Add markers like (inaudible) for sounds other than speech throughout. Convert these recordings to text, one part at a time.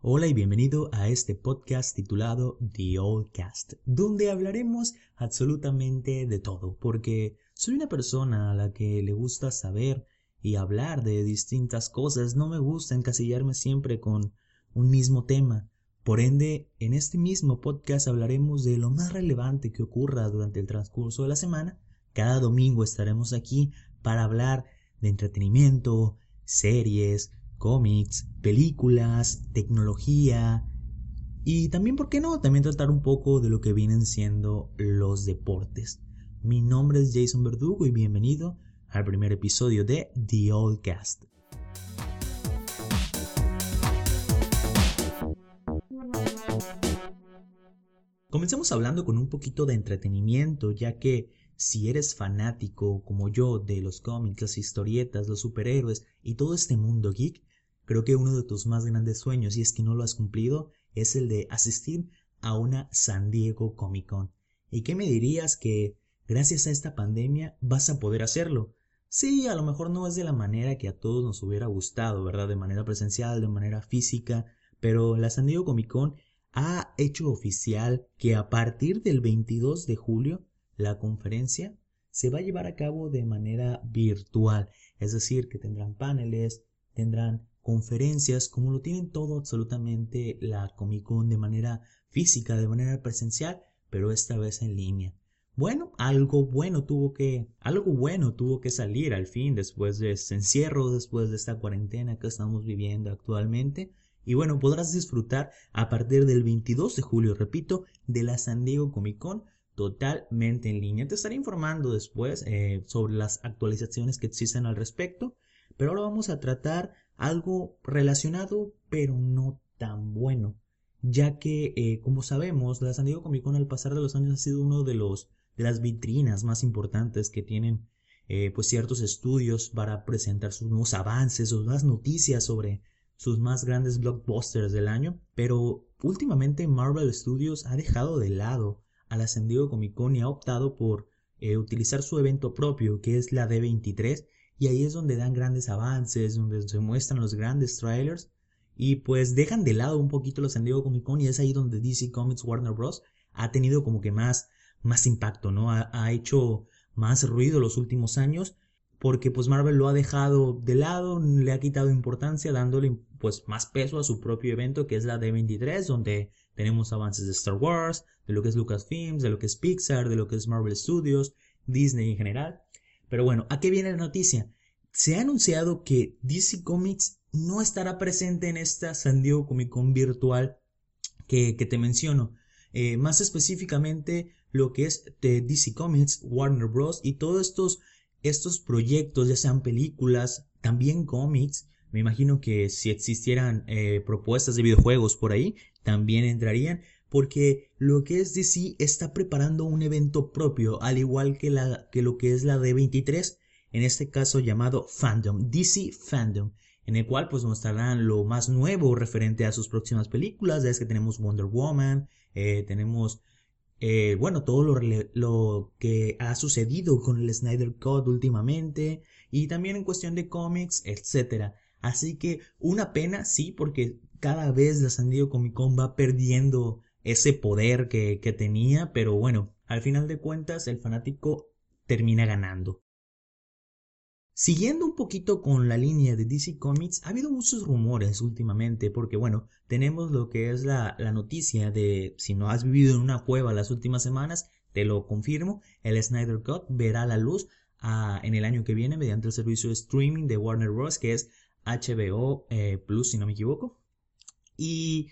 Hola y bienvenido a este podcast titulado The Old Cast, donde hablaremos absolutamente de todo, porque soy una persona a la que le gusta saber y hablar de distintas cosas, no me gusta encasillarme siempre con un mismo tema. Por ende, en este mismo podcast hablaremos de lo más relevante que ocurra durante el transcurso de la semana. Cada domingo estaremos aquí para hablar de entretenimiento, series, cómics, películas, tecnología y también, ¿por qué no? También tratar un poco de lo que vienen siendo los deportes. Mi nombre es Jason Verdugo y bienvenido al primer episodio de The Old Cast. Comencemos hablando con un poquito de entretenimiento, ya que si eres fanático como yo de los cómics, las historietas, los superhéroes y todo este mundo geek, Creo que uno de tus más grandes sueños, y es que no lo has cumplido, es el de asistir a una San Diego Comic Con. ¿Y qué me dirías que gracias a esta pandemia vas a poder hacerlo? Sí, a lo mejor no es de la manera que a todos nos hubiera gustado, ¿verdad? De manera presencial, de manera física, pero la San Diego Comic Con ha hecho oficial que a partir del 22 de julio la conferencia se va a llevar a cabo de manera virtual, es decir, que tendrán paneles, tendrán conferencias, como lo tienen todo absolutamente la Comic Con de manera física, de manera presencial, pero esta vez en línea. Bueno, algo bueno tuvo que, algo bueno tuvo que salir al fin después de este encierro, después de esta cuarentena que estamos viviendo actualmente. Y bueno, podrás disfrutar a partir del 22 de julio, repito, de la San Diego Comic Con totalmente en línea. Te estaré informando después eh, sobre las actualizaciones que existen al respecto, pero ahora vamos a tratar algo relacionado pero no tan bueno, ya que eh, como sabemos la San Diego Comic Con al pasar de los años ha sido uno de los de las vitrinas más importantes que tienen eh, pues ciertos estudios para presentar sus nuevos avances, sus nuevas noticias sobre sus más grandes blockbusters del año, pero últimamente Marvel Studios ha dejado de lado a la San Diego Comic Con y ha optado por eh, utilizar su evento propio, que es la D23, y ahí es donde dan grandes avances, donde se muestran los grandes trailers y pues dejan de lado un poquito los San Diego Comic Con y es ahí donde DC Comics Warner Bros. ha tenido como que más, más impacto, ¿no? Ha, ha hecho más ruido los últimos años porque pues Marvel lo ha dejado de lado, le ha quitado importancia dándole pues más peso a su propio evento que es la D23 donde tenemos avances de Star Wars, de lo que es Lucasfilms, de lo que es Pixar, de lo que es Marvel Studios, Disney en general. Pero bueno, ¿a qué viene la noticia? Se ha anunciado que DC Comics no estará presente en esta San Diego Comic Con virtual que, te menciono. Eh, más específicamente lo que es DC Comics, Warner Bros. y todos estos, estos proyectos, ya sean películas, también cómics. Me imagino que si existieran eh, propuestas de videojuegos por ahí, también entrarían porque lo que es DC está preparando un evento propio, al igual que, la, que lo que es la D23, en este caso llamado Fandom, DC Fandom, en el cual pues mostrarán lo más nuevo referente a sus próximas películas, ya es que tenemos Wonder Woman, eh, tenemos, eh, bueno, todo lo, lo que ha sucedido con el Snyder Cut últimamente, y también en cuestión de cómics, etc. Así que una pena, sí, porque cada vez la San Diego Comic Con va perdiendo ese poder que, que tenía, pero bueno, al final de cuentas el fanático termina ganando. Siguiendo un poquito con la línea de DC Comics, ha habido muchos rumores últimamente, porque bueno, tenemos lo que es la, la, noticia de si no has vivido en una cueva las últimas semanas, te lo confirmo, el Snyder Cut verá la luz ah, en el año que viene mediante el servicio de streaming de Warner Bros. que es HBO eh, Plus, si no me equivoco. Y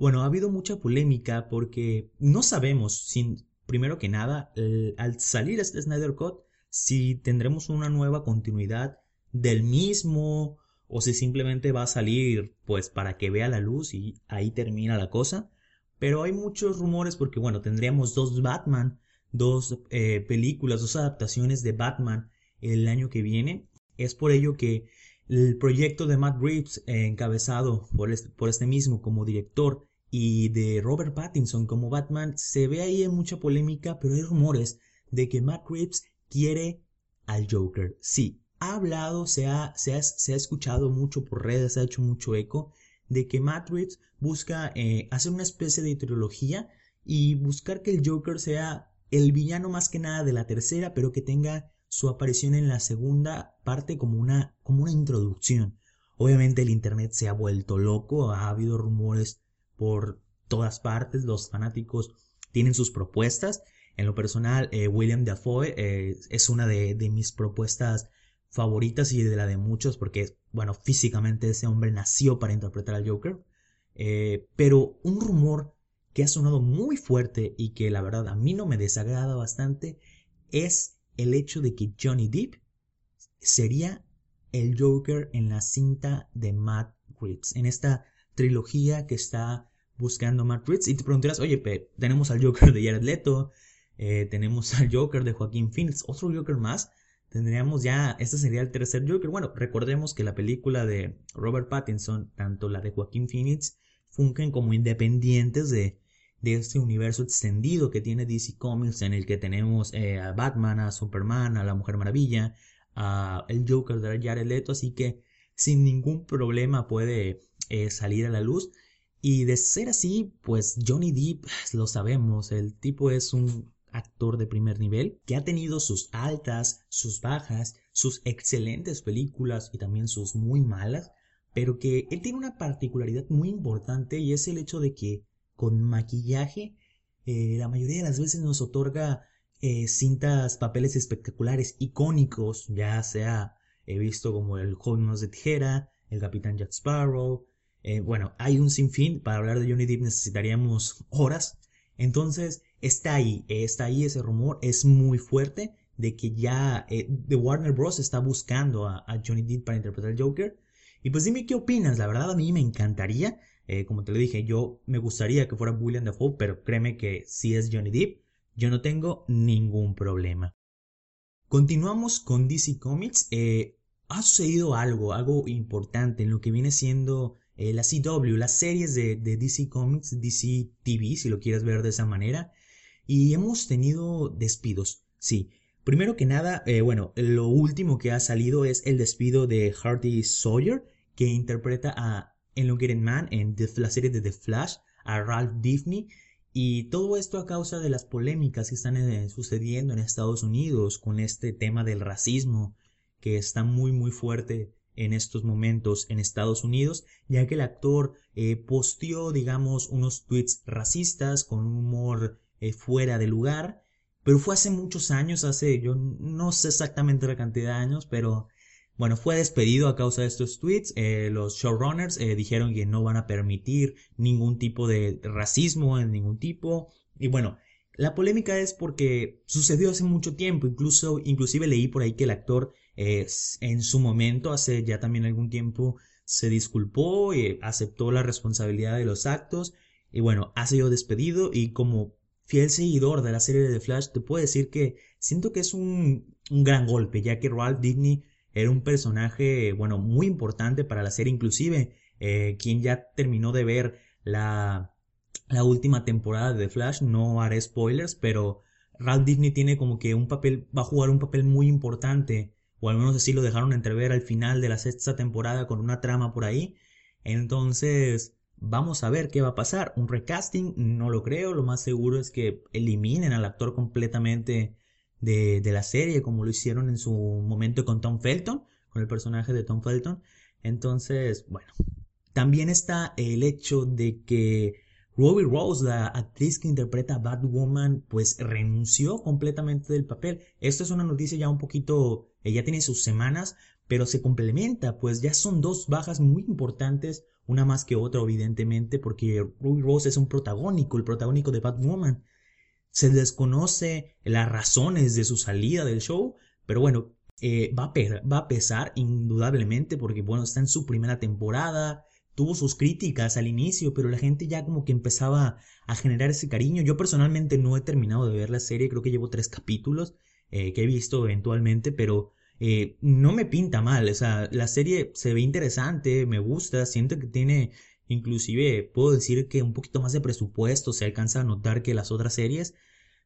bueno, ha habido mucha polémica porque no sabemos, sin, primero que nada, al salir este Snyder Cut, si tendremos una nueva continuidad del mismo o si simplemente va a salir pues para que vea la luz y ahí termina la cosa. Pero hay muchos rumores porque bueno, tendríamos dos Batman, dos eh, películas, dos adaptaciones de Batman el año que viene. Es por ello que el proyecto de Matt Reeves, encabezado por este, por este mismo como director, y de Robert Pattinson como Batman, se ve ahí en mucha polémica, pero hay rumores de que Matt Reeves quiere al Joker. Sí, ha hablado, se ha, se ha, se ha escuchado mucho por redes, se ha hecho mucho eco de que Matt Reeves busca eh, hacer una especie de trilogía y buscar que el Joker sea el villano más que nada de la tercera, pero que tenga su aparición en la segunda parte como una, como una introducción. Obviamente el Internet se ha vuelto loco, ha habido rumores por todas partes, los fanáticos tienen sus propuestas. En lo personal, eh, William Dafoe eh, es una de, mis propuestas favoritas y de la de muchos, porque, bueno, físicamente ese hombre nació para interpretar al Joker. Eh, pero un rumor que ha sonado muy fuerte y que la verdad a mí no me desagrada bastante es el hecho de que Johnny Depp sería el Joker en la cinta de Matt Reeves, en esta trilogía que está buscando Matt Reeves. Y te preguntarás, oye, tenemos al Joker de Jared Leto, eh, tenemos al Joker de Joaquín Phoenix, otro Joker más. Tendríamos ya, este sería el tercer Joker. Bueno, recordemos que la película de Robert Pattinson, tanto la de Joaquín Phoenix, fungen como independientes de, de este universo extendido que tiene DC Comics en el que tenemos eh, a Batman, a Superman, a la Mujer Maravilla, a el Joker de Jared Leto, así que sin ningún problema puede eh, salir a la luz. Y de ser así, pues Johnny Depp, (sighs) lo sabemos, el tipo es un actor de primer nivel que ha tenido sus altas, sus bajas, sus excelentes películas y también sus muy malas, pero que él tiene una particularidad muy importante y es el hecho de que con maquillaje eh, la mayoría de las veces nos otorga eh, cintas, papeles espectaculares, icónicos, ya sea he visto como el joven de tijera, el capitán Jack Sparrow, eh, bueno, hay un sinfín, para hablar de Johnny Depp necesitaríamos horas, entonces está ahí, está ahí ese rumor, es muy fuerte de que ya The Warner Bros. está buscando a, Johnny Depp para interpretar el Joker, y pues dime qué opinas, la verdad a mí me encantaría, eh, como te lo dije, yo me gustaría que fuera William Dafoe, pero créeme que si es Johnny Depp, yo no tengo ningún problema. Continuamos con DC Comics. Eh, ha sucedido algo, algo importante en lo que viene siendo eh, la CW, las series de, DC Comics, DC TV, si lo quieres ver de esa manera. Y hemos tenido despidos, sí. Primero que nada, eh, bueno, lo último que ha salido es el despido de Hardy Sawyer, que interpreta a Elongated Man en la serie de The Flash, a Ralph Dibny, y todo esto a causa de las polémicas que están eh, sucediendo en Estados Unidos con este tema del racismo, que está muy muy fuerte en estos momentos en Estados Unidos, ya que el actor eh, posteó, digamos, unos tweets racistas con un humor eh, fuera de lugar, pero fue hace muchos años, hace, yo no sé exactamente la cantidad de años, pero bueno, fue despedido a causa de estos tweets. Eh, los showrunners eh, dijeron que no van a permitir ningún tipo de racismo en ningún tipo. Y bueno, la polémica es porque sucedió hace mucho tiempo. Incluso, inclusive leí por ahí que el actor eh, en su momento, hace ya también algún tiempo, se disculpó y aceptó la responsabilidad de los actos. Y bueno, ha sido despedido y como fiel seguidor de la serie de The Flash, te puedo decir que siento que es un, gran golpe, ya que Ralph Disney era un personaje, bueno, muy importante para la serie, inclusive eh, quien ya terminó de ver la, la última temporada de The Flash, no haré spoilers, pero Ralph Disney tiene como que un papel, va a jugar un papel muy importante, o al menos así lo dejaron entrever al final de la sexta temporada con una trama por ahí. Entonces, Vamos a ver qué va a pasar. Un recasting, no lo creo. Lo más seguro es que eliminen al actor completamente de, la serie, como lo hicieron en su momento con Tom Felton, con el personaje de Tom Felton. Entonces, bueno. También está el hecho de que Ruby Rose, la actriz que interpreta a Batwoman, pues renunció completamente del papel. Esto es una noticia ya un poquito, ella tiene sus semanas, pero se complementa, pues ya son dos bajas muy importantes una más que otra, evidentemente, porque Ruby Rose es un protagónico, el protagónico de Batwoman. Se desconoce las razones de su salida del show, pero bueno, eh, va, a va a pesar indudablemente porque, bueno, está en su primera temporada, tuvo sus críticas al inicio, pero la gente ya como que empezaba a generar ese cariño. Yo personalmente no he terminado de ver la serie, creo que llevo tres capítulos eh, que he visto eventualmente, pero eh, no me pinta mal, o sea, la serie se ve interesante, me gusta, siento que tiene, inclusive puedo decir que un poquito más de presupuesto se alcanza a notar que las otras series,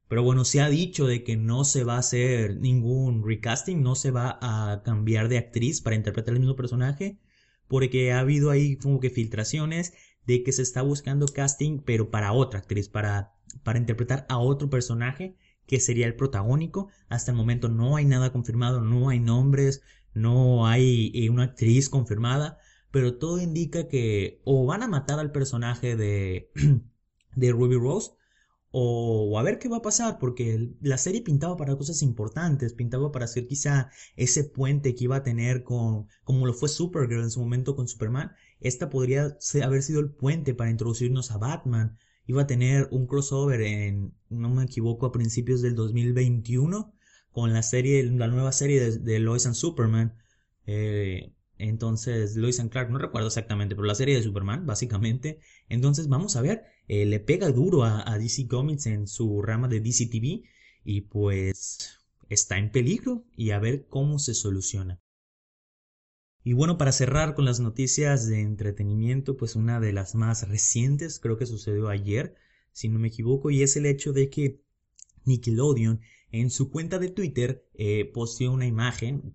pero bueno, se ha dicho de que no se va a hacer ningún recasting, no se va a cambiar de actriz para interpretar el mismo personaje, porque ha habido ahí como que filtraciones de que se está buscando casting, pero para otra actriz, para, para interpretar a otro personaje que sería el protagónico. Hasta el momento no hay nada confirmado, no hay nombres, no hay eh, una actriz confirmada, pero todo indica que o van a matar al personaje de, (clears throat) de Ruby Rose o, a ver qué va a pasar, porque la serie pintaba para cosas importantes, pintaba para ser quizá ese puente que iba a tener con, como lo fue Supergirl en su momento con Superman, esta podría haber sido el puente para introducirnos a Batman, iba a tener un crossover en, no me equivoco, a principios del 2021 con la serie, la nueva serie de, de Lois and Superman. Eh, entonces, Lois and Clark, no recuerdo exactamente, pero la serie de Superman, básicamente. Entonces, vamos a ver, eh, le pega duro a, DC Comics en su rama de DC TV y pues está en peligro y a ver cómo se soluciona. Y bueno, para cerrar con las noticias de entretenimiento, pues una de las más recientes, creo que sucedió ayer, si no me equivoco, y es el hecho de que Nickelodeon en su cuenta de Twitter eh, posteó una imagen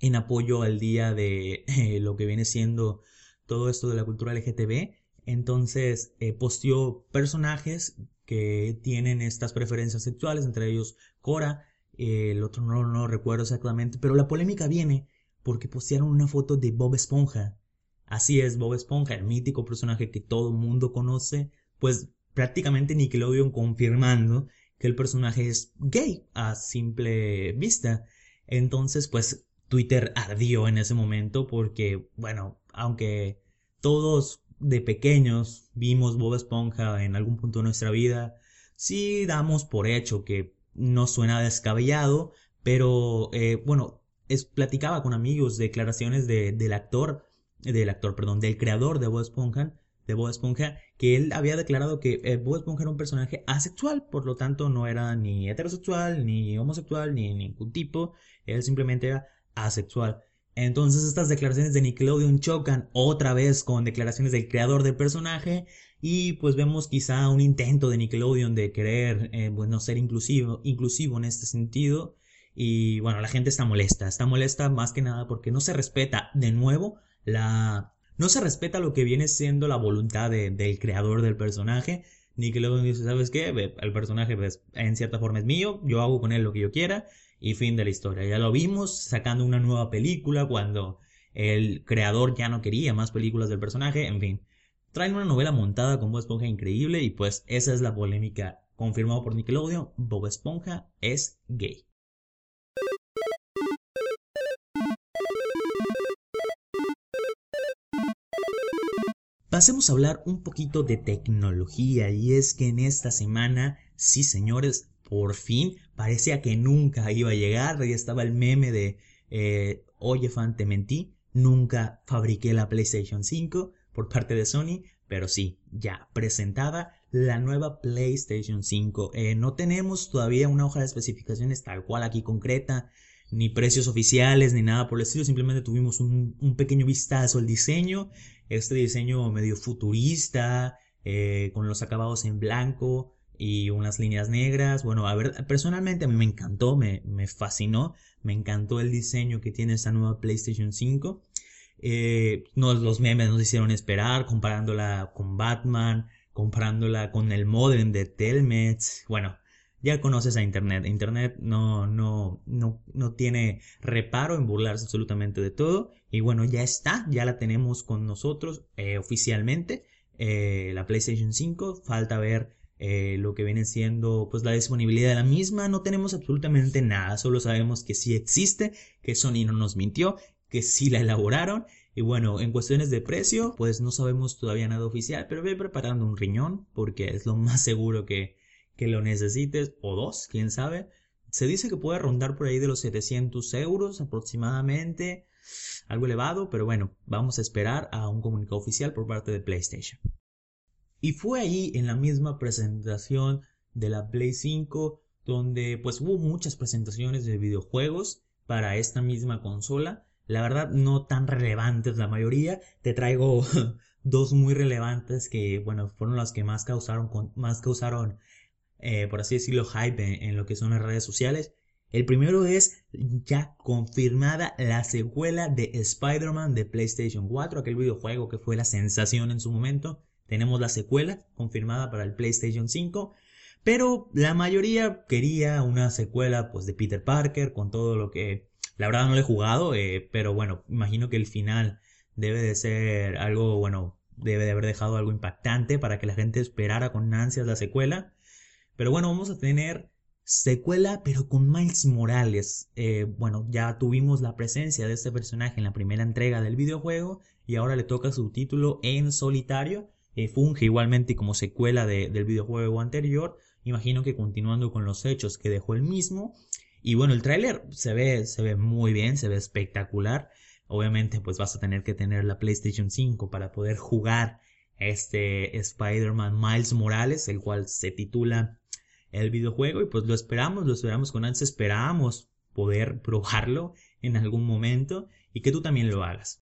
en apoyo al día de eh, lo que viene siendo todo esto de la cultura LGTB. Entonces eh, posteó personajes que tienen estas preferencias sexuales, entre ellos Cora, el otro no, no recuerdo exactamente, pero la polémica viene porque postearon una foto de Bob Esponja. Así es, Bob Esponja, el mítico personaje que todo el mundo conoce, pues prácticamente Nickelodeon confirmando que el personaje es gay a simple vista. Entonces, pues Twitter ardió en ese momento porque, bueno, aunque todos de pequeños vimos Bob Esponja en algún punto de nuestra vida, sí damos por hecho que no suena descabellado, pero eh, bueno, es, platicaba con amigos declaraciones de, del actor, del actor, perdón, del creador de Bob Esponja, de Bob Esponja, que él había declarado que eh, Bob Esponja era un personaje asexual, por lo tanto no era ni heterosexual, ni homosexual, ni ningún tipo, él simplemente era asexual. Entonces estas declaraciones de Nickelodeon chocan otra vez con declaraciones del creador del personaje y pues vemos quizá un intento de Nickelodeon de querer, eh, bueno, ser inclusivo, inclusivo en este sentido. Y bueno, la gente está molesta, está molesta más que nada porque no se respeta de nuevo la... No se respeta lo que viene siendo la voluntad del creador del personaje. Nickelodeon dice, ¿sabes qué? El personaje pues, en cierta forma es mío, yo hago con él lo que yo quiera y fin de la historia. Ya lo vimos sacando una nueva película cuando el creador ya no quería más películas del personaje, en fin. Traen una novela montada con Bob Esponja increíble y pues esa es la polémica confirmado por Nickelodeon, Bob Esponja es gay. Pasemos a hablar un poquito de tecnología y es que en esta semana, sí señores, por fin, parecía que nunca iba a llegar, ya estaba el meme de, eh, oye fan, te mentí, nunca fabriqué la PlayStation 5 por parte de Sony, pero sí, ya presentada la nueva PlayStation 5. Eh, no tenemos todavía una hoja de especificaciones tal cual aquí concreta, ni precios oficiales, ni nada por el estilo, simplemente tuvimos un, pequeño vistazo al diseño, este diseño medio futurista, eh, con los acabados en blanco, y unas líneas negras. Bueno, a ver, personalmente a mí me encantó, me, me fascinó, me encantó el diseño que tiene esta nueva PlayStation 5. Eh, los memes nos hicieron esperar comparándola con Batman, comparándola con el modem de Telmet. Bueno, ya conoces a Internet. Internet no, no, no, no tiene reparo en burlarse absolutamente de todo. Y bueno, ya está, ya la tenemos con nosotros eh, oficialmente. Eh, la PlayStation 5. Falta ver eh, lo que viene siendo pues la disponibilidad de la misma, no tenemos absolutamente nada, solo sabemos que sí existe, que Sony no nos mintió, que sí la elaboraron y bueno, en cuestiones de precio, pues no sabemos todavía nada oficial, pero voy preparando un riñón porque es lo más seguro que, que lo necesites, o dos, quién sabe. Se dice que puede rondar por ahí de los 700 euros aproximadamente, algo elevado, pero bueno, vamos a esperar a un comunicado oficial por parte de PlayStation. Y fue ahí en la misma presentación de la Play 5 donde pues hubo muchas presentaciones de videojuegos para esta misma consola. La verdad no tan relevantes la mayoría. Te traigo (laughs) dos muy relevantes que bueno fueron las que más causaron más causaron eh, por así decirlo hype en, lo que son las redes sociales. El primero es ya confirmada la secuela de Spider-Man de PlayStation 4, aquel videojuego que fue la sensación en su momento. Tenemos la secuela confirmada para el PlayStation 5. Pero la mayoría quería una secuela pues de Peter Parker con todo lo que la verdad no lo he jugado, eh, pero bueno, imagino que el final debe de ser algo, bueno, debe de haber dejado algo impactante para que la gente esperara con ansias la secuela. Pero bueno, vamos a tener secuela, pero con Miles Morales. Eh, bueno, ya tuvimos la presencia de este personaje en la primera entrega del videojuego y ahora le toca su título en solitario. Eh, funge igualmente como secuela del videojuego anterior. Imagino que continuando con los hechos que dejó el mismo. Y bueno, el tráiler se ve, se ve muy bien, se ve espectacular. Obviamente, pues vas a tener que tener la PlayStation 5 para poder jugar este Spider-Man Miles Morales, el cual se titula el videojuego. Y pues lo esperamos, lo esperamos con antes, esperamos poder probarlo en algún momento y que tú también lo hagas.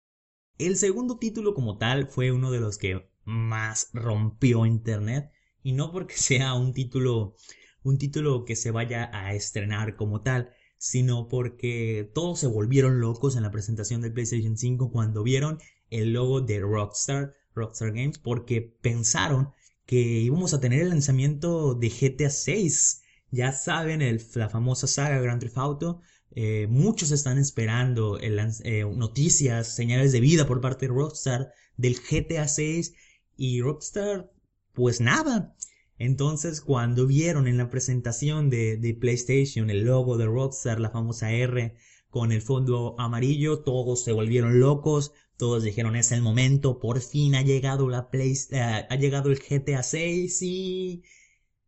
El segundo título como tal fue uno de los que más rompió internet y no porque (laughs) sea un título un título que se vaya a estrenar como tal, sino porque todos se volvieron locos en la presentación del PlayStation 5 cuando vieron el logo de Rockstar, Rockstar Games, porque pensaron que íbamos a tener el lanzamiento de GTA 6. Ya saben, la famosa saga Grand Theft Auto. Eh, muchos están esperando eh, noticias, señales de vida por parte de Rockstar del GTA 6 y Rockstar, pues nada. Entonces, cuando vieron en la presentación de, PlayStation el logo de Rockstar, la famosa R, con el fondo amarillo, todos se volvieron locos, todos dijeron es el momento, por fin ha llegado la Play, eh, ha llegado el GTA 6 y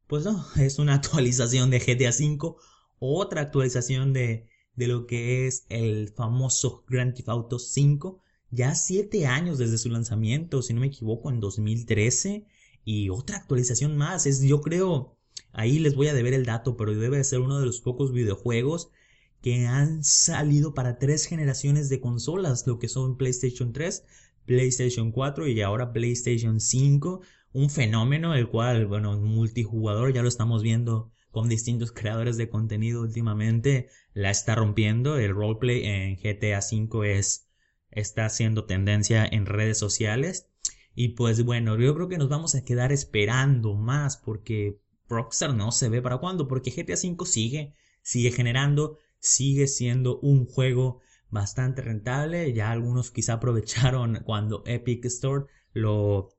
pues no, es una (laughs) actualización de GTA 5, otra actualización de, de lo que es el famoso Grand Theft Auto 5, ya siete años desde su lanzamiento, si no me equivoco, en 2013 y otra actualización más, es yo creo, ahí les voy a deber el dato, pero debe de ser uno de los pocos videojuegos que han salido para tres generaciones de consolas, lo que son PlayStation 3, PlayStation 4 y ahora PlayStation 5, un fenómeno el cual, bueno, multijugador ya lo estamos viendo con distintos (laughs) creadores de contenido últimamente, la está rompiendo, el roleplay en GTA 5 es está haciendo tendencia en redes sociales y pues bueno, yo creo que nos vamos a quedar esperando más porque Rockstar no se ve para cuándo, porque GTA V sigue, sigue generando, sigue siendo un juego bastante rentable. Ya algunos quizá aprovecharon (laughs) cuando Epic Store lo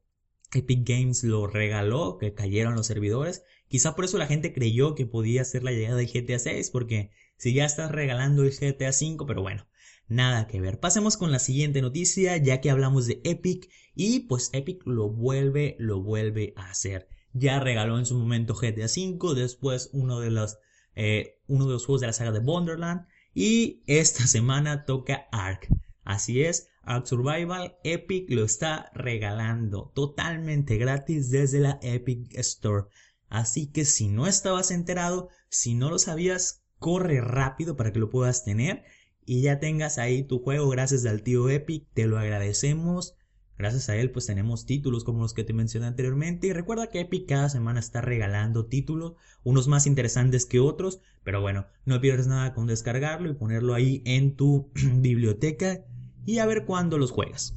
Epic Games lo regaló, que cayeron los servidores. Quizá por eso la gente creyó que podía ser la llegada del GTA 6, porque si ya estás regalando el GTA 5, pero bueno, nada que ver. Pasemos con la siguiente noticia, ya que hablamos de Epic y pues Epic lo vuelve, lo vuelve a hacer. Ya regaló en su momento GTA V, después uno de los, eh, uno de los juegos de la saga de Wonderland y esta (laughs) semana toca Ark. Así es, Ark Survival Epic lo está regalando totalmente gratis desde la Epic Store. Así que si no estabas enterado, si no lo sabías, corre rápido para que lo puedas tener y ya tengas ahí tu juego gracias al tío Epic, te lo agradecemos. Gracias a él pues tenemos títulos como los que te mencioné anteriormente y recuerda que Epic cada semana está regalando títulos, unos más interesantes que otros, pero bueno, no pierdes nada con descargarlo y ponerlo ahí en tu (clears throat) biblioteca y a ver cuándo los juegas.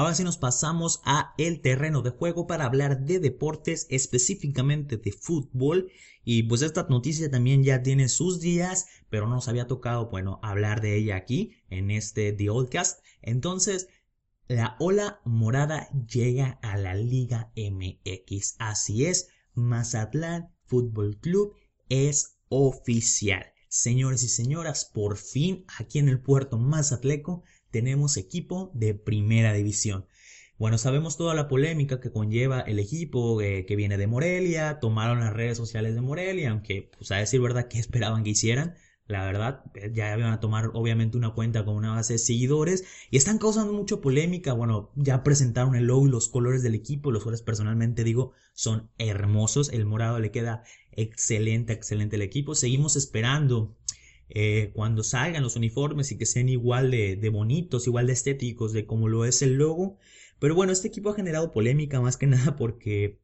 Ahora sí nos pasamos a el terreno de juego para hablar de deportes, específicamente de fútbol. Y pues esta noticia también ya tiene sus días, pero no nos había tocado, bueno, hablar de ella aquí en este The Oldcast. Entonces, la ola morada llega a la Liga MX. Así es, Mazatlán Fútbol Club es oficial. Señores y señoras, por fin aquí en el puerto Mazatleco tenemos equipo de primera división. Bueno, sabemos toda la polémica que conlleva el equipo eh, que viene de Morelia, tomaron las redes sociales de Morelia, aunque, pues a decir verdad, ¿qué (laughs) esperaban que hicieran? La verdad, eh, ya iban a tomar obviamente una cuenta con una base de seguidores y están causando mucha polémica. Bueno, ya presentaron el logo y los colores del equipo, los cuales personalmente digo son hermosos. El morado le queda excelente, excelente el equipo. Seguimos esperando eh, cuando salgan los uniformes y que sean igual de, bonitos, igual de estéticos de como lo es el logo. Pero bueno, este equipo ha generado polémica más que (laughs) nada porque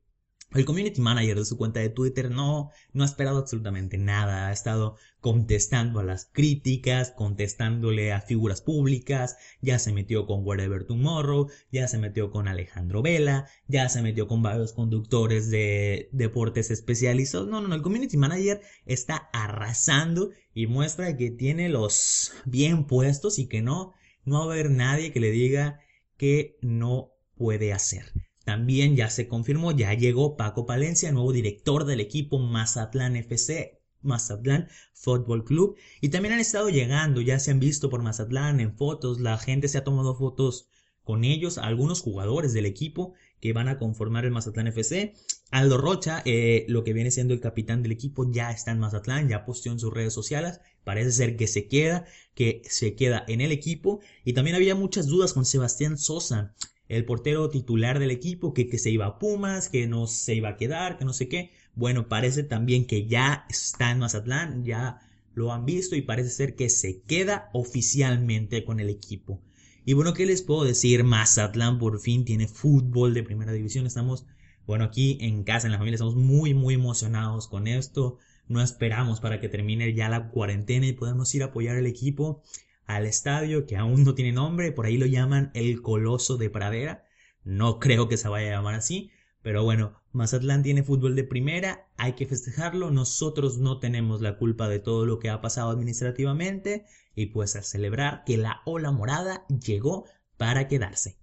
El community manager de su cuenta de Twitter no, no ha esperado absolutamente nada, ha estado contestando a las críticas, contestándole a figuras públicas, ya se metió con Whatever Tomorrow, ya se metió con Alejandro Vela, ya se metió con varios conductores de deportes especializados. No, no, no, el community manager está arrasando y muestra que tiene los bien puestos y que no, no va a haber nadie que le diga que no puede hacer. También ya se confirmó, ya llegó Paco Palencia, nuevo director del equipo Mazatlán FC, Mazatlán Fútbol Club. Y también han estado llegando, ya se han visto por Mazatlán en fotos, la gente se ha tomado fotos con ellos, algunos jugadores del equipo que van a conformar el Mazatlán FC. Aldo Rocha, eh, lo que viene siendo el capitán del equipo, ya está en Mazatlán, ya posteó en sus redes sociales. Parece ser que se queda, que se queda en el equipo. Y también había muchas dudas con Sebastián Sosa el portero titular del equipo, que, que se iba a Pumas, que no se iba a quedar, que no sé qué. Bueno, parece también que ya está en Mazatlán, ya lo han visto y parece ser que se queda oficialmente con el equipo. Y bueno, ¿qué les puedo decir? Mazatlán por fin tiene fútbol de primera división. Estamos, bueno, aquí en casa, en la familia, estamos muy, muy emocionados con esto. No esperamos para que termine ya la cuarentena y podamos ir a apoyar al equipo al estadio que aún no tiene nombre, por ahí lo llaman el Coloso de Pradera, no creo que se vaya a llamar así, pero bueno, Mazatlán tiene fútbol de primera, hay que festejarlo, nosotros no tenemos la culpa de todo lo que ha pasado administrativamente y pues a celebrar que la ola morada llegó para quedarse.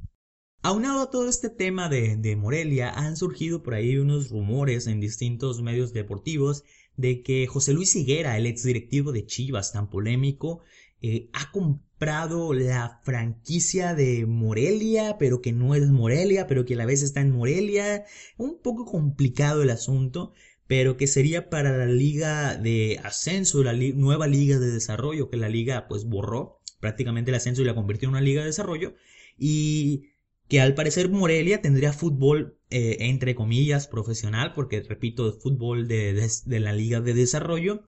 Aunado a todo este tema de, Morelia, han surgido por ahí unos rumores en distintos medios deportivos de que José Luis Higuera, el ex directivo de Chivas, tan polémico, eh, ha comprado la franquicia de Morelia, pero que no es Morelia, pero que a la vez está en Morelia. Un poco complicado el asunto, pero que sería para la liga de ascenso, la nueva liga de desarrollo, que la liga pues borró prácticamente el ascenso y la convirtió en una liga de desarrollo. Y que al parecer Morelia tendría fútbol eh, entre comillas profesional, porque repito, fútbol de, de, la liga de desarrollo,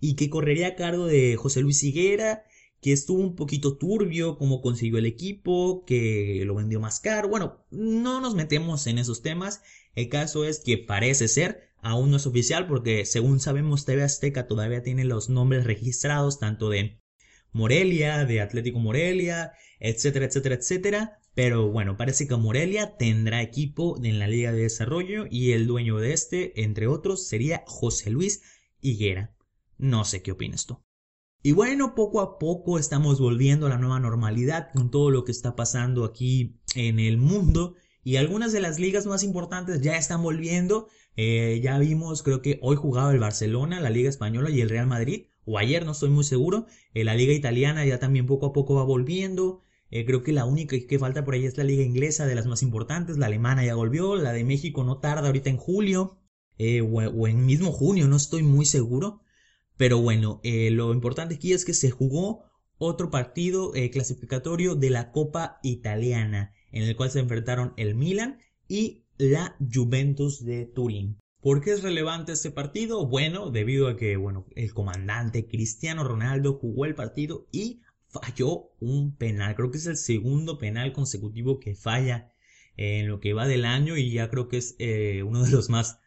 y que correría a cargo de José Luis Higuera, que estuvo un poquito turbio cómo consiguió el equipo, que lo vendió más caro. Bueno, no nos metemos en esos temas. El caso es que parece ser, aún no es oficial porque según sabemos TV Azteca todavía tiene los nombres registrados tanto de Morelia, de Atlético Morelia, etcétera, etcétera, etcétera. Pero bueno, parece que Morelia tendrá equipo en la Liga de Desarrollo y el dueño de este, entre otros, sería José Luis Higuera. No sé qué opinas tú. Y bueno, poco a poco estamos volviendo a la nueva normalidad con todo lo que está pasando aquí en el mundo. Y algunas de las ligas más importantes ya están volviendo. Eh, ya vimos, creo que hoy jugaba el Barcelona, la Liga Española y el Real Madrid. O ayer, no estoy muy seguro. Eh, la Liga Italiana ya también poco a poco va volviendo. Eh, creo que la única que falta por ahí es la Liga Inglesa, de las más importantes. La alemana ya volvió. La de México no tarda ahorita en julio. o en mismo junio, no estoy muy seguro. Pero bueno, eh, lo importante aquí es que se jugó otro partido eh, clasificatorio de la Copa Italiana, en el cual se enfrentaron el Milan y la Juventus de Turín. ¿Por qué es relevante este partido? Bueno, debido a que bueno, el comandante Cristiano Ronaldo jugó el partido y falló un penal. Creo que es el segundo penal consecutivo que falla en lo que va del año y ya creo que es eh, uno de los más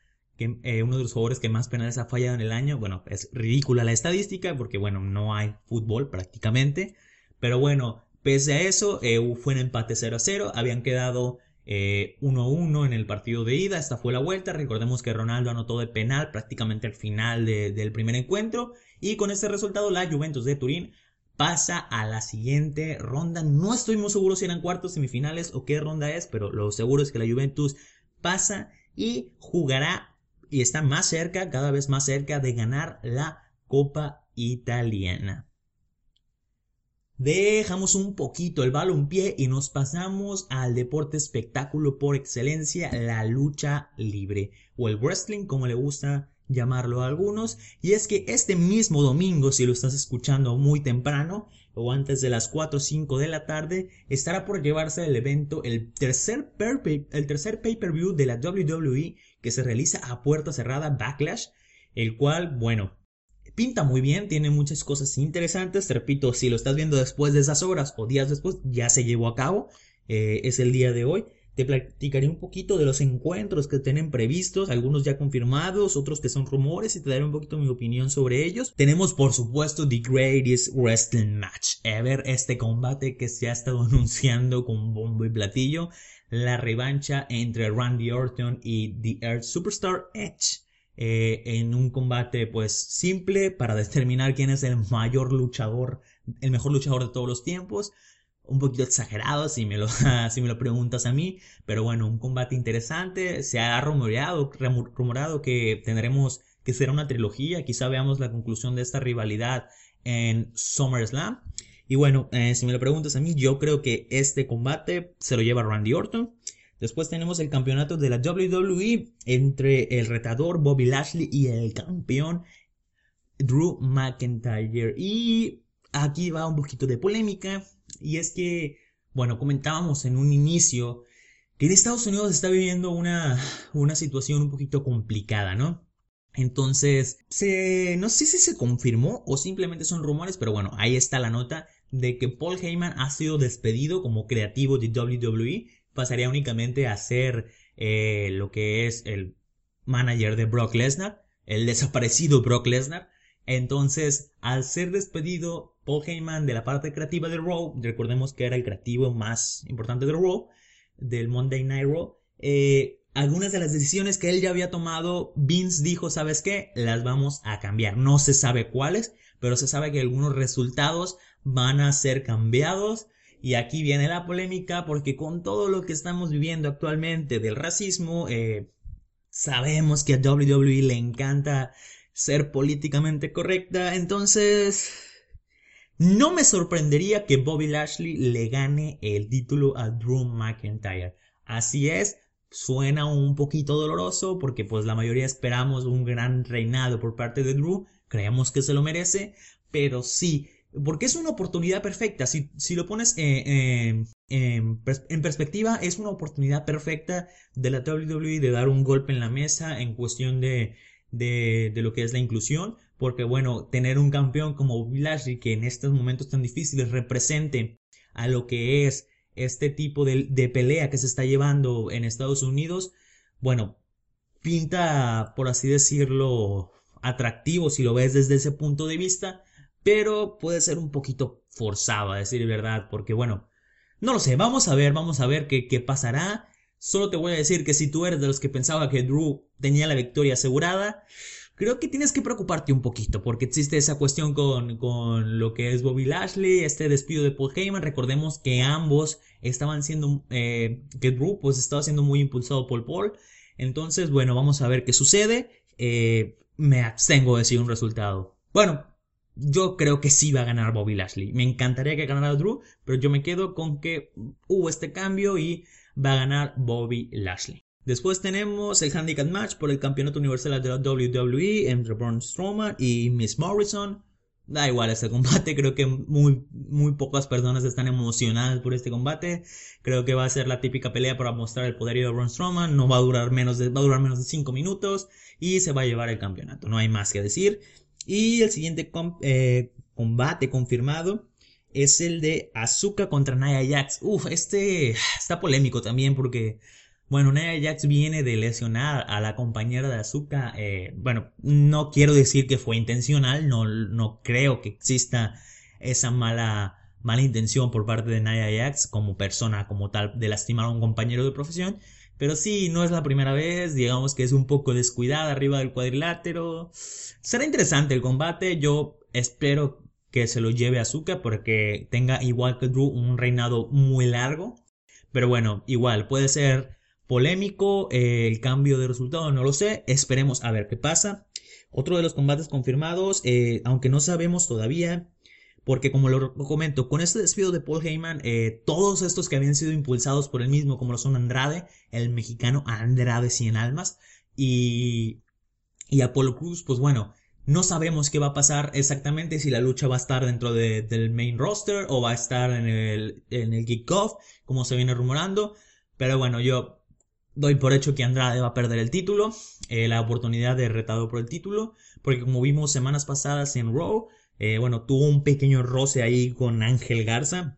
eh, uno de los jugadores que más penales ha fallado en el año. Bueno, es ridícula la estadística porque, bueno, no hay fútbol prácticamente. Pero bueno, pese a eso, eh, fue un empate 0 a 0. Habían quedado 1 eh, 1 en el partido de ida. Esta fue la vuelta. Recordemos que Ronaldo anotó de penal prácticamente al final del primer encuentro. Y con este resultado, la Juventus de Turín pasa a la siguiente ronda. No estoy muy seguro si eran cuartos, semifinales o qué ronda es, pero lo seguro es que la Juventus pasa y jugará y está más cerca, cada vez más cerca de ganar la Copa Italiana. Dejamos un poquito el balompié y nos pasamos al deporte espectáculo por excelencia, la lucha libre o el wrestling como le gusta llamarlo a algunos, y es que este mismo domingo, si lo estás escuchando muy temprano o antes de las 4 o 5 de la tarde, estará por llevarse el evento el tercer, el tercer pay-per-view de la WWE que se realiza a puerta cerrada, Backlash, el cual, bueno, pinta muy bien, tiene muchas cosas interesantes, te repito, si lo estás viendo después de esas horas o días después, ya se llevó a cabo, eh, es el día de hoy, te platicaré un poquito de los encuentros que tienen previstos, algunos ya confirmados, otros que son rumores y te daré un poquito mi opinión sobre ellos. Tenemos por supuesto The Greatest Wrestling Match ever, este combate que se ha estado (laughs) anunciando con bombo y platillo, la revancha entre Randy Orton y The Earth Superstar Edge. Eh, en un combate pues simple para determinar quién es el mayor luchador, el mejor luchador de todos los tiempos un poquito exagerado si me, lo, (laughs) si me lo preguntas a mí, pero bueno, un combate interesante, se ha rumoreado, rumorado que tendremos que será una trilogía, quizá veamos la conclusión de esta rivalidad en SummerSlam. Y bueno, eh, si me lo preguntas a mí, yo creo que este combate se lo lleva Randy Orton. Después tenemos el campeonato de la WWE entre el retador Bobby Lashley y el campeón Drew McIntyre. Y aquí va un poquito de polémica. Y es que, bueno, comentábamos en un inicio que en Estados Unidos está viviendo una, una situación un poquito complicada, ¿no? Entonces, se, no sé si se confirmó o simplemente son rumores, pero bueno, ahí está la nota de que Paul Heyman ha sido despedido como creativo de WWE. Pasaría únicamente a ser eh, lo que es el manager de Brock Lesnar, el desaparecido Brock Lesnar. Entonces, al ser despedido Paul Heyman de la parte creativa de Raw, recordemos que era el creativo más importante de Raw, del Monday Night Raw, eh, algunas de las decisiones que él ya había tomado, Vince dijo, ¿sabes qué? Las vamos a cambiar. No se sabe cuáles, pero se sabe que algunos resultados van a ser cambiados. Y aquí viene la polémica porque con todo lo que estamos viviendo actualmente del racismo, eh, sabemos que a WWE le encanta ser políticamente correcta. Entonces, no me sorprendería que Bobby Lashley le gane el título a Drew McIntyre. Así es, suena un poquito doloroso porque pues la mayoría esperamos un gran reinado por parte de Drew, creemos que se lo merece, pero sí, porque es una oportunidad perfecta, si, si lo pones eh, en perspectiva, es una oportunidad perfecta de la WWE de dar un golpe en la mesa en cuestión de, de lo que es la inclusión, porque bueno, tener un campeón como Lashley que en estos momentos tan difíciles represente a lo que es este tipo de, de, pelea que se está llevando en Estados Unidos, bueno, pinta, por así decirlo, atractivo si lo ves desde ese punto de vista, pero puede ser un poquito forzado a decir verdad, porque bueno, no lo sé, vamos a ver, vamos a ver qué, qué pasará. Solo te voy a decir que si tú eres de los que pensaba que Drew tenía la victoria asegurada, creo que tienes que preocuparte un poquito porque existe esa cuestión con, con, lo que es Bobby Lashley, este despido de Paul Heyman. Recordemos que ambos estaban siendo, eh, que Drew pues estaba siendo muy impulsado por Paul. Entonces, bueno, vamos a ver qué sucede. Eh, me abstengo de decir un resultado. Bueno, yo creo que sí va a ganar Bobby Lashley. Me encantaría que ganara Drew, pero yo me quedo con que hubo este cambio y va a ganar Bobby Lashley. Después tenemos el Handicap Match por el Campeonato Universal de la WWE entre Braun Strowman y Miss Morrison. Da igual este combate, (laughs) creo que muy, muy pocas personas están emocionadas por este combate. Creo que va a ser la típica pelea para mostrar el poderío de Braun Strowman. No va a durar menos de, va a durar menos de 5 minutos y se va a llevar el campeonato. No hay más que decir. Y el siguiente eh, combate confirmado es el de Asuka contra Nia Jax. Uf, este está polémico también porque bueno, Nia Jax viene de lesionar a la compañera de Azuka. Eh, bueno, no quiero decir que fue intencional, no, no creo que exista esa mala, mala intención por parte de Nia Jax como persona, como tal, de lastimar a un compañero de profesión. Pero sí, no es la primera vez, digamos que es un poco descuidada arriba del cuadrilátero. Será interesante el combate, yo espero que se lo lleve Azuka porque tenga igual que Drew un reinado muy largo. Pero bueno, igual, puede ser polémico eh, el cambio de resultado, no lo sé, esperemos a ver qué pasa. Otro de los combates confirmados, eh, aunque no sabemos todavía, porque como lo comento, con este despido de Paul Heyman, eh, todos estos que habían sido impulsados por él mismo, como lo son Andrade, el mexicano Andrade Cien Almas, y, y Apolo Cruz, pues bueno, no sabemos qué va a pasar exactamente, si la lucha va a estar dentro del main roster o va a estar en el, en el kickoff, como se viene rumorando. Pero bueno, yo doy por hecho que Andrade va a perder el título, eh, la oportunidad de retado por el título, porque como vimos semanas pasadas en Raw, eh, bueno, tuvo un pequeño roce ahí con Ángel Garza.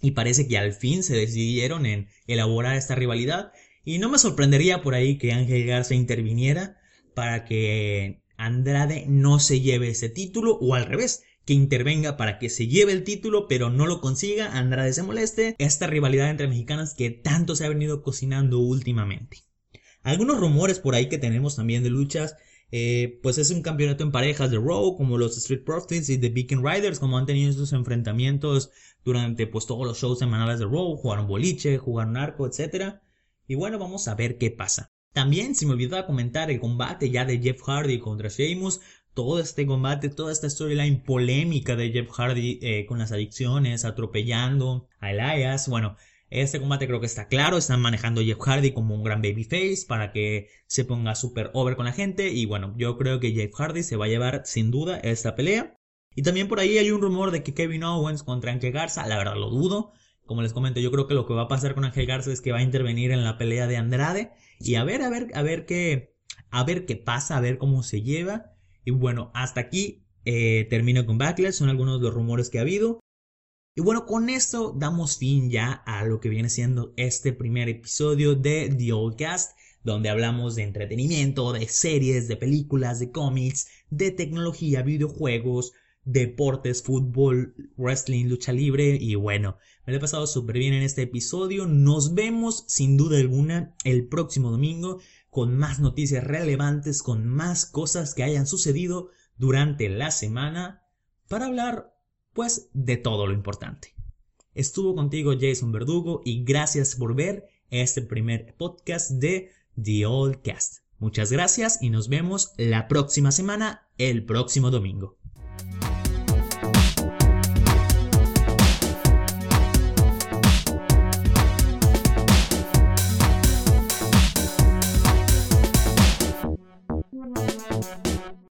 y parece que al fin se decidieron en elaborar esta rivalidad y no me sorprendería por ahí que Ángel Garza interviniera para que Andrade no se lleve ese título o al revés, que intervenga para que se lleve el título pero no lo consiga, Andrade se moleste, esta rivalidad entre mexicanas que tanto se ha venido cocinando últimamente. Algunos rumores por ahí que tenemos también de luchas, eh, pues es un campeonato en parejas de Raw, como los Street Profits y The Beacon Riders, como han tenido estos enfrentamientos durante pues todos los shows semanales de Raw, jugaron boliche, jugaron arco, etc. Y bueno, vamos a ver qué pasa. También se me olvidó comentar el combate ya de Jeff Hardy contra Sheamus, todo este combate, toda esta storyline polémica de Jeff Hardy eh, con las adicciones, atropellando a Elias. Bueno, este combate creo que está claro, están manejando a Jeff Hardy como un gran babyface para que se ponga super over con la gente y bueno, yo creo que Jeff Hardy se va a llevar sin duda esta pelea. Y también por ahí hay un rumor de que Kevin Owens contra Ángel Garza, la verdad lo dudo. Como les comento, yo creo que lo que va a pasar con Ángel Garza es que va a intervenir en la pelea de Andrade y a ver, a ver, a ver qué, a ver qué pasa, a ver cómo se lleva. Y bueno, hasta aquí eh, termino con Backlash, son algunos de los rumores que ha habido. Y bueno, con esto damos fin ya a lo que viene siendo este primer episodio de The Old Cast, donde hablamos de entretenimiento, de series, de películas, de cómics, de tecnología, videojuegos, deportes, fútbol, wrestling, lucha libre y bueno, me lo he pasado súper bien en este episodio. Nos vemos sin duda alguna el próximo domingo con más noticias relevantes, con más cosas que hayan sucedido durante la semana para hablar pues de todo lo importante. Estuvo contigo Jason Verdugo y gracias por ver este primer podcast de The Old Cast. Muchas gracias y nos vemos la próxima semana, el próximo domingo.